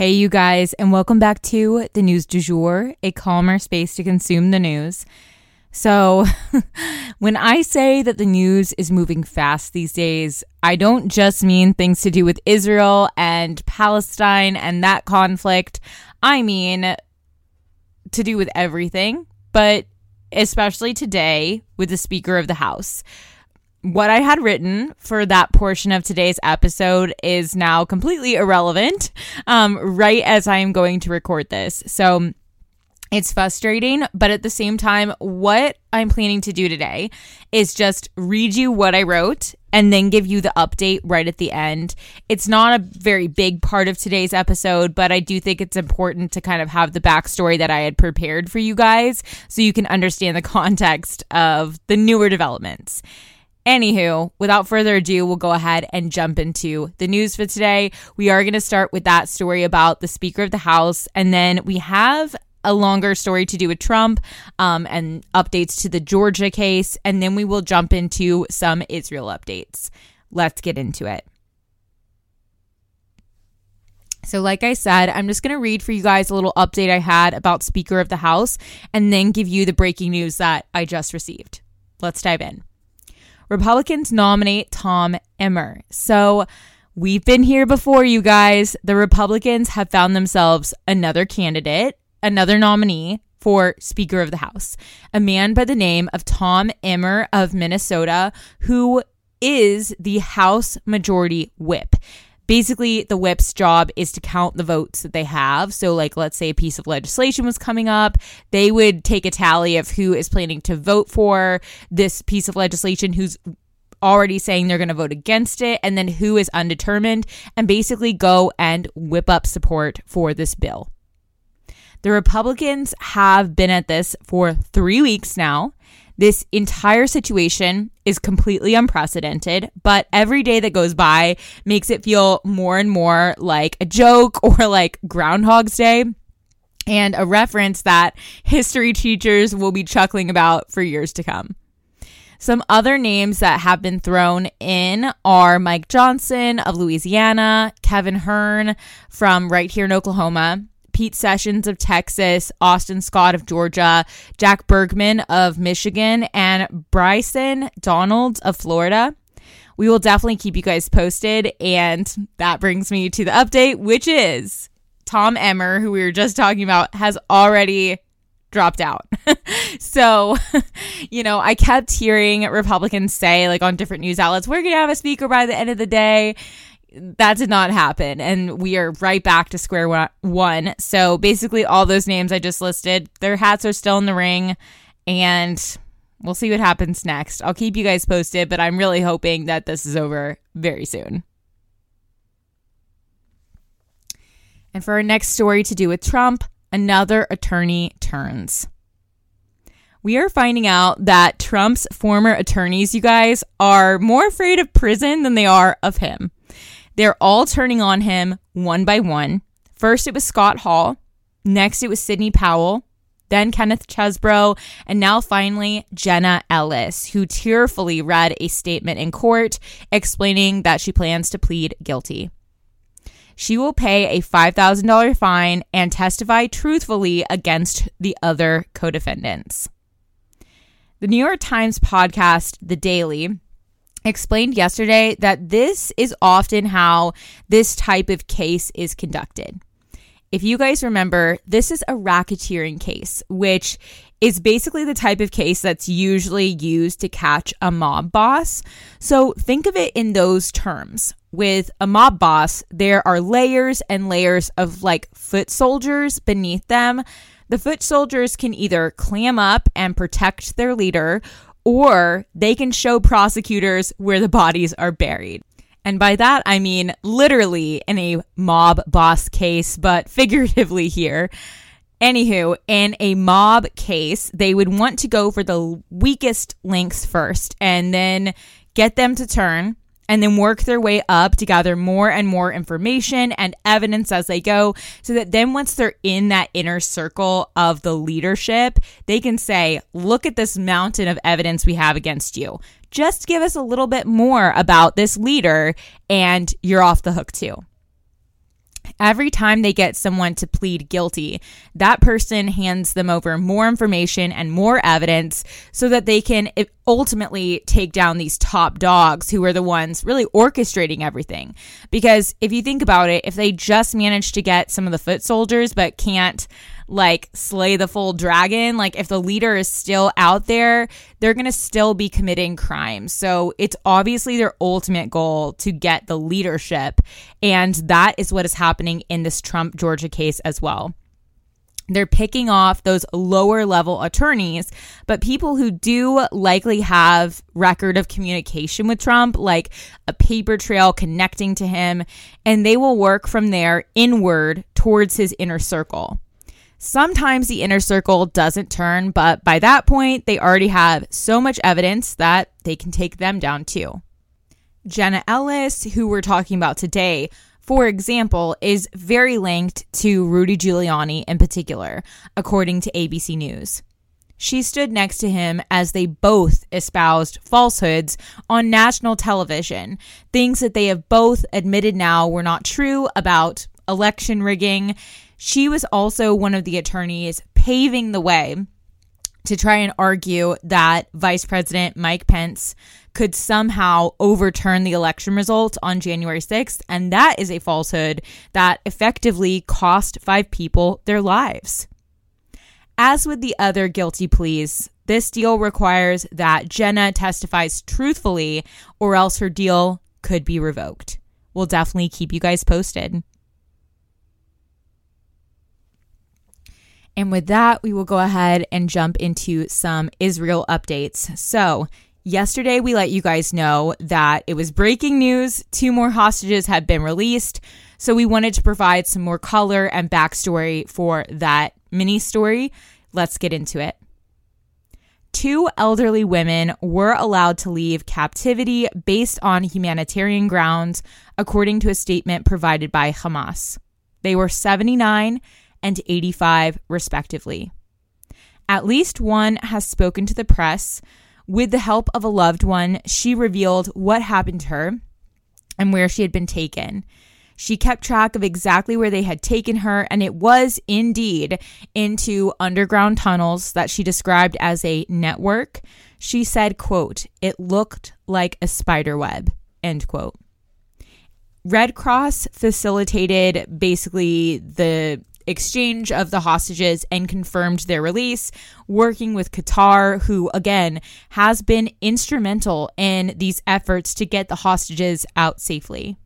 Hey, you guys, and welcome back to the News du Jour, a calmer space to consume the news. So, when I say that the news is moving fast these days, I don't just mean things to do with Israel and Palestine and that conflict. I mean to do with everything, but especially today with the Speaker of the House what I had written for that portion of today's episode is now completely irrelevant, um, right as I am going to record this. So it's frustrating, but at the same time, what I'm planning to do today is just read you what I wrote and then give you the update right at the end. It's not a very big part of today's episode, but I do think it's important to kind of have the backstory that I had prepared for you guys so you can understand the context of the newer developments. Anywho, without further ado, we'll go ahead and jump into the news for today. We are going to start with that story about the Speaker of the House, and then we have a longer story to do with Trump um, and updates to the Georgia case, and then we will jump into some Israel updates. Let's get into it. So, like I said, I'm just going to read for you guys a little update I had about Speaker of the House and then give you the breaking news that I just received. Let's dive in. Republicans nominate Tom Emmer. So we've been here before, you guys. The Republicans have found themselves another candidate, another nominee for Speaker of the House, a man by the name of Tom Emmer of Minnesota, who is the House Majority Whip basically the whip's job is to count the votes that they have. So, like, let's say a piece of legislation was coming up, they would take a tally of who is planning to vote for this piece of legislation, who's already saying they're going to vote against it, and then who is undetermined, and basically go and whip up support for this bill. The Republicans have been at this for three weeks now. This entire situation is completely unprecedented, but every day that goes by makes it feel more and more like a joke or like Groundhog's Day and a reference that history teachers will be chuckling about for years to come. Some other names that have been thrown in are Mike Johnson of Louisiana, Kevin Hern from right here in Oklahoma, Pete Sessions of Texas, Austin Scott of Georgia, Jack Bergman of Michigan, and Bryson Donalds of Florida. We will definitely keep you guys posted. And that brings me to the update, which is Tom Emmer, who we were just talking about, has already dropped out. so, you know, I kept hearing Republicans say, like on different news outlets, we're going to have a speaker by the end of the day that did not happen and we are right back to square one. So basically all those names i just listed their hats are still in the ring and we'll see what happens next. I'll keep you guys posted but i'm really hoping that this is over very soon. And for our next story to do with trump another attorney turns. We are finding out that Trump's former attorneys, you guys, are more afraid of prison than they are of him. They're all turning on him one by one. First, it was Scott Hall. Next, it was Sidney Powell. Then Kenneth Chesebro, And now finally, Jenna Ellis, who tearfully read a statement in court explaining that she plans to plead guilty. She will pay a $5,000 fine and testify truthfully against the other co defendants. The New York Times podcast, The Daily, explained yesterday that this is often how this type of case is conducted. If you guys remember, this is a racketeering case, which is basically the type of case that's usually used to catch a mob boss. So think of it in those terms. with a mob boss, there are layers and layers of like foot soldiers beneath them. The foot soldiers can either clam up and protect their leader, or they can show prosecutors where the bodies are buried. And by that, I mean literally in a mob boss case, but figuratively here. Anywho, in a mob case, they would want to go for the weakest links first and then get them to turn and then work their way up to gather more and more information and evidence as they go so that then once they're in that inner circle of the leadership, they can say, look at this mountain of evidence we have against you. Just give us a little bit more about this leader and you're off the hook too every time they get someone to plead guilty, that person hands them over more information and more evidence so that they can ultimately take down these top dogs who are the ones really orchestrating everything. Because if you think about it, if they just manage to get some of the foot soldiers but can't like slay the full dragon, like if the leader is still out there, they're going to still be committing crimes. So it's obviously their ultimate goal to get the leadership. And that is what is happening in this Trump Georgia case as well they're picking off those lower level attorneys but people who do likely have record of communication with Trump like a paper trail connecting to him and they will work from there inward towards his inner circle Sometimes the inner circle doesn't turn, but by that point, they already have so much evidence that they can take them down too. Jenna Ellis, who we're talking about today, for example, is very linked to Rudy Giuliani in particular, according to ABC News. She stood next to him as they both espoused falsehoods on national television, things that they have both admitted now were not true about election rigging she was also one of the attorneys paving the way to try and argue that Vice President Mike Pence could somehow overturn the election results on January 6th. And that is a falsehood that effectively cost five people their lives. As with the other guilty pleas, this deal requires that Jenna testifies truthfully, or else her deal could be revoked. We'll definitely keep you guys posted. And with that, we will go ahead and jump into some Israel updates. So, yesterday we let you guys know that it was breaking news. Two more hostages had been released. So, we wanted to provide some more color and backstory for that mini story. Let's get into it. Two elderly women were allowed to leave captivity based on humanitarian grounds, according to a statement provided by Hamas. They were 79 and 85, respectively. At least one has spoken to the press. With the help of a loved one, she revealed what happened to her and where she had been taken. She kept track of exactly where they had taken her, and it was indeed into underground tunnels that she described as a network. She said, quote, it looked like a spider web, end quote. Red Cross facilitated basically the exchange of the hostages and confirmed their release, working with Qatar, who again has been instrumental in these efforts to get the hostages out safely.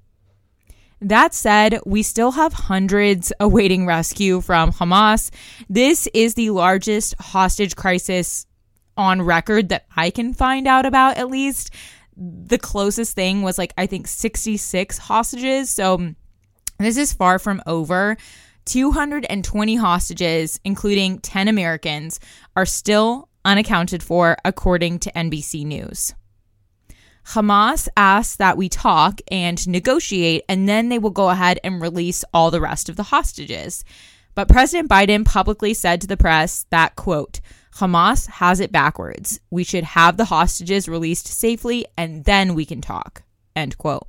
That said, we still have hundreds awaiting rescue from Hamas. This is the largest hostage crisis on record that I can find out about, at least. The closest thing was like, I think 66 hostages. So this is far from over. 220 hostages, including 10 Americans, are still unaccounted for, according to NBC News. Hamas asks that we talk and negotiate, and then they will go ahead and release all the rest of the hostages. But President Biden publicly said to the press that, quote, Hamas has it backwards. We should have the hostages released safely and then we can talk, end quote.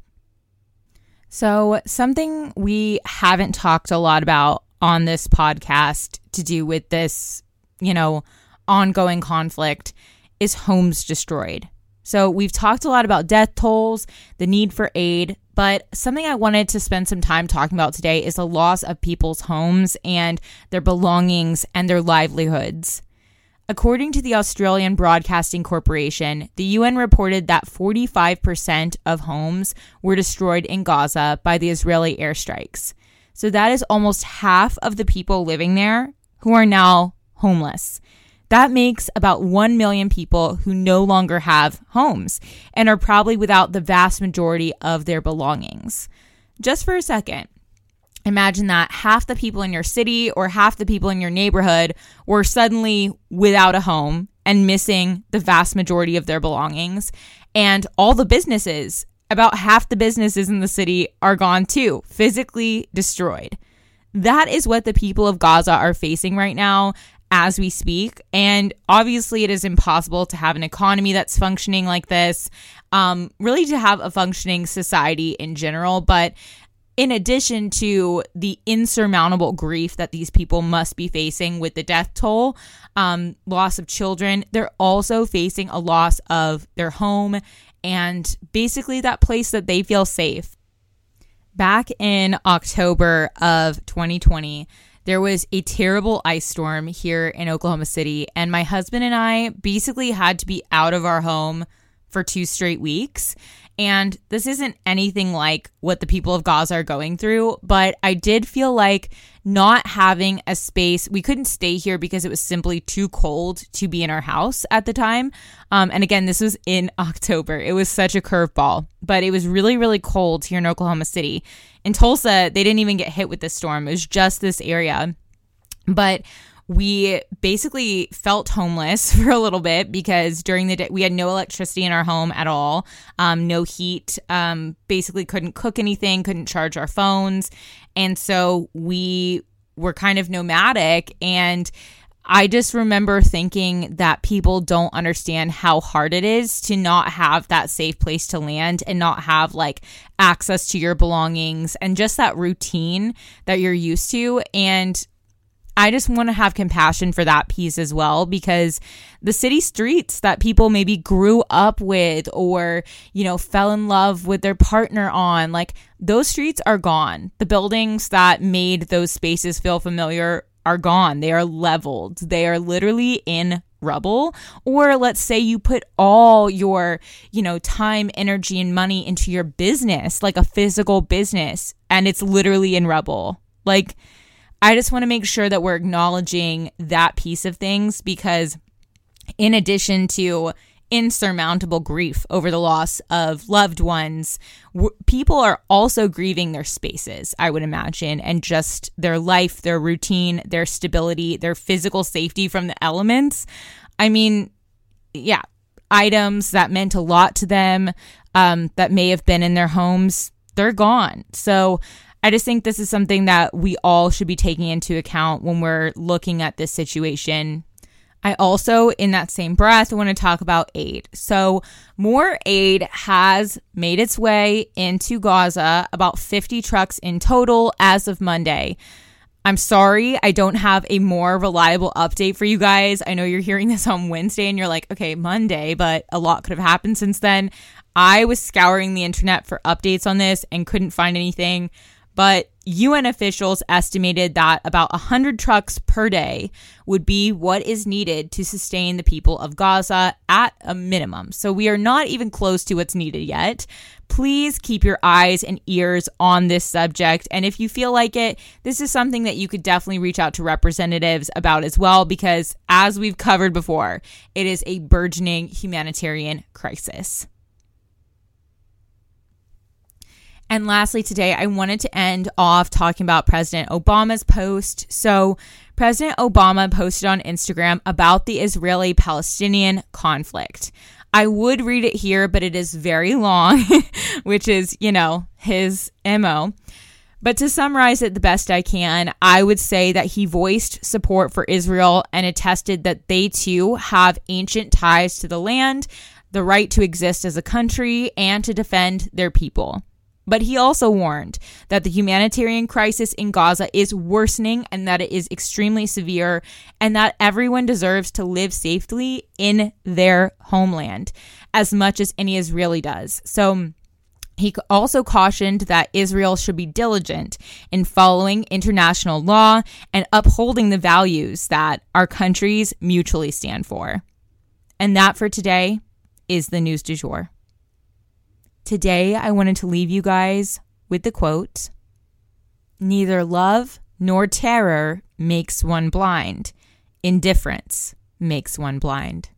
So, something we haven't talked a lot about on this podcast to do with this, you know, ongoing conflict is homes destroyed. So, we've talked a lot about death tolls, the need for aid, but something I wanted to spend some time talking about today is the loss of people's homes and their belongings and their livelihoods. According to the Australian Broadcasting Corporation, the UN reported that 45% of homes were destroyed in Gaza by the Israeli airstrikes. So that is almost half of the people living there who are now homeless. That makes about 1 million people who no longer have homes and are probably without the vast majority of their belongings. Just for a second, imagine that half the people in your city or half the people in your neighborhood were suddenly without a home and missing the vast majority of their belongings. And all the businesses, about half the businesses in the city, are gone too, physically destroyed. That is what the people of Gaza are facing right now as we speak. And obviously, it is impossible to have an economy that's functioning like this, um, really, to have a functioning society in general. But in addition to the insurmountable grief that these people must be facing with the death toll, um, loss of children, they're also facing a loss of their home and basically that place that they feel safe. Back in October of 2020, there was a terrible ice storm here in Oklahoma City, and my husband and I basically had to be out of our home for two straight weeks. And this isn't anything like what the people of Gaza are going through, but I did feel like not having a space, we couldn't stay here because it was simply too cold to be in our house at the time. Um, and again, this was in October. It was such a curveball, but it was really, really cold here in Oklahoma City. In Tulsa, they didn't even get hit with this storm, it was just this area. But we basically felt homeless for a little bit because during the day we had no electricity in our home at all, um, no heat, um, basically couldn't cook anything, couldn't charge our phones. And so we were kind of nomadic and I just remember thinking that people don't understand how hard it is to not have that safe place to land and not have like access to your belongings and just that routine that you're used to. And I just want to have compassion for that piece as well because the city streets that people maybe grew up with or, you know, fell in love with their partner on, like those streets are gone. The buildings that made those spaces feel familiar are gone. They are leveled. They are literally in rubble or let's say you put all your you know time energy and money into your business like a physical business and it's literally in rubble like I just want to make sure that we're acknowledging that piece of things because, in addition to insurmountable grief over the loss of loved ones, w- people are also grieving their spaces, I would imagine, and just their life, their routine, their stability, their physical safety from the elements. I mean, yeah, items that meant a lot to them um, that may have been in their homes, they're gone. So I just think this is something that we all should be taking into account when we're looking at this situation. I also, in that same breath, want to talk about aid. So, more aid has made its way into Gaza, about 50 trucks in total as of Monday. I'm sorry, I don't have a more reliable update for you guys. I know you're hearing this on Wednesday and you're like, okay, Monday, but a lot could have happened since then. I was scouring the internet for updates on this and couldn't find anything but UN officials estimated that about 100 trucks per day would be what is needed to sustain the people of Gaza at a minimum. So we are not even close to what's needed yet. Please keep your eyes and ears on this subject. And if you feel like it, this is something that you could definitely reach out to representatives about as well, because as we've covered before, it is a burgeoning humanitarian crisis. And lastly, today, I wanted to end off talking about President Obama's post. So, President Obama posted on Instagram about the Israeli Palestinian conflict. I would read it here, but it is very long, which is, you know, his MO. But to summarize it the best I can, I would say that he voiced support for Israel and attested that they too have ancient ties to the land, the right to exist as a country, and to defend their people. But he also warned that the humanitarian crisis in Gaza is worsening and that it is extremely severe, and that everyone deserves to live safely in their homeland as much as any Israeli does. So, He also cautioned that Israel should be diligent in following international law and upholding the values that our countries mutually stand for. And that for today is the news du jour. Today, I wanted to leave you guys with the quote Neither love nor terror makes one blind, indifference makes one blind.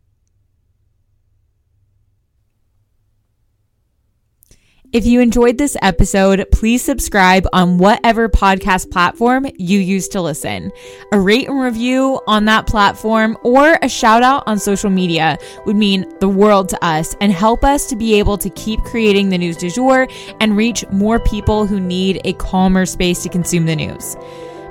If you enjoyed this episode, please subscribe on whatever podcast platform you use to listen. A rate and review on that platform or a shout out on social media would mean the world to us and help us to be able to keep creating the news du jour and reach more people who need a calmer space to consume the news.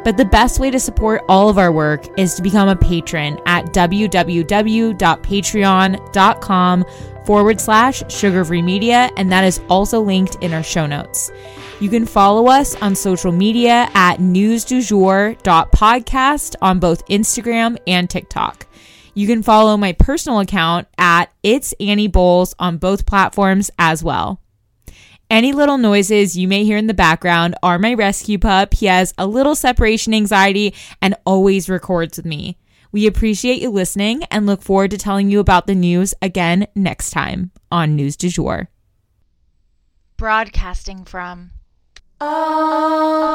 But the best way to support all of our work is to become a patron at www.patreon.com forward slash sugarfree media, and that is also linked in our show notes. You can follow us on social media at newsdujour.podcast on both Instagram and TikTok. You can follow my personal account at It's Annie Bowles on both platforms as well. Any little noises you may hear in the background are my rescue pup. He has a little separation anxiety and always records with me. We appreciate you listening and look forward to telling you about the news again next time on News du Jour. Broadcasting from Oklahoma.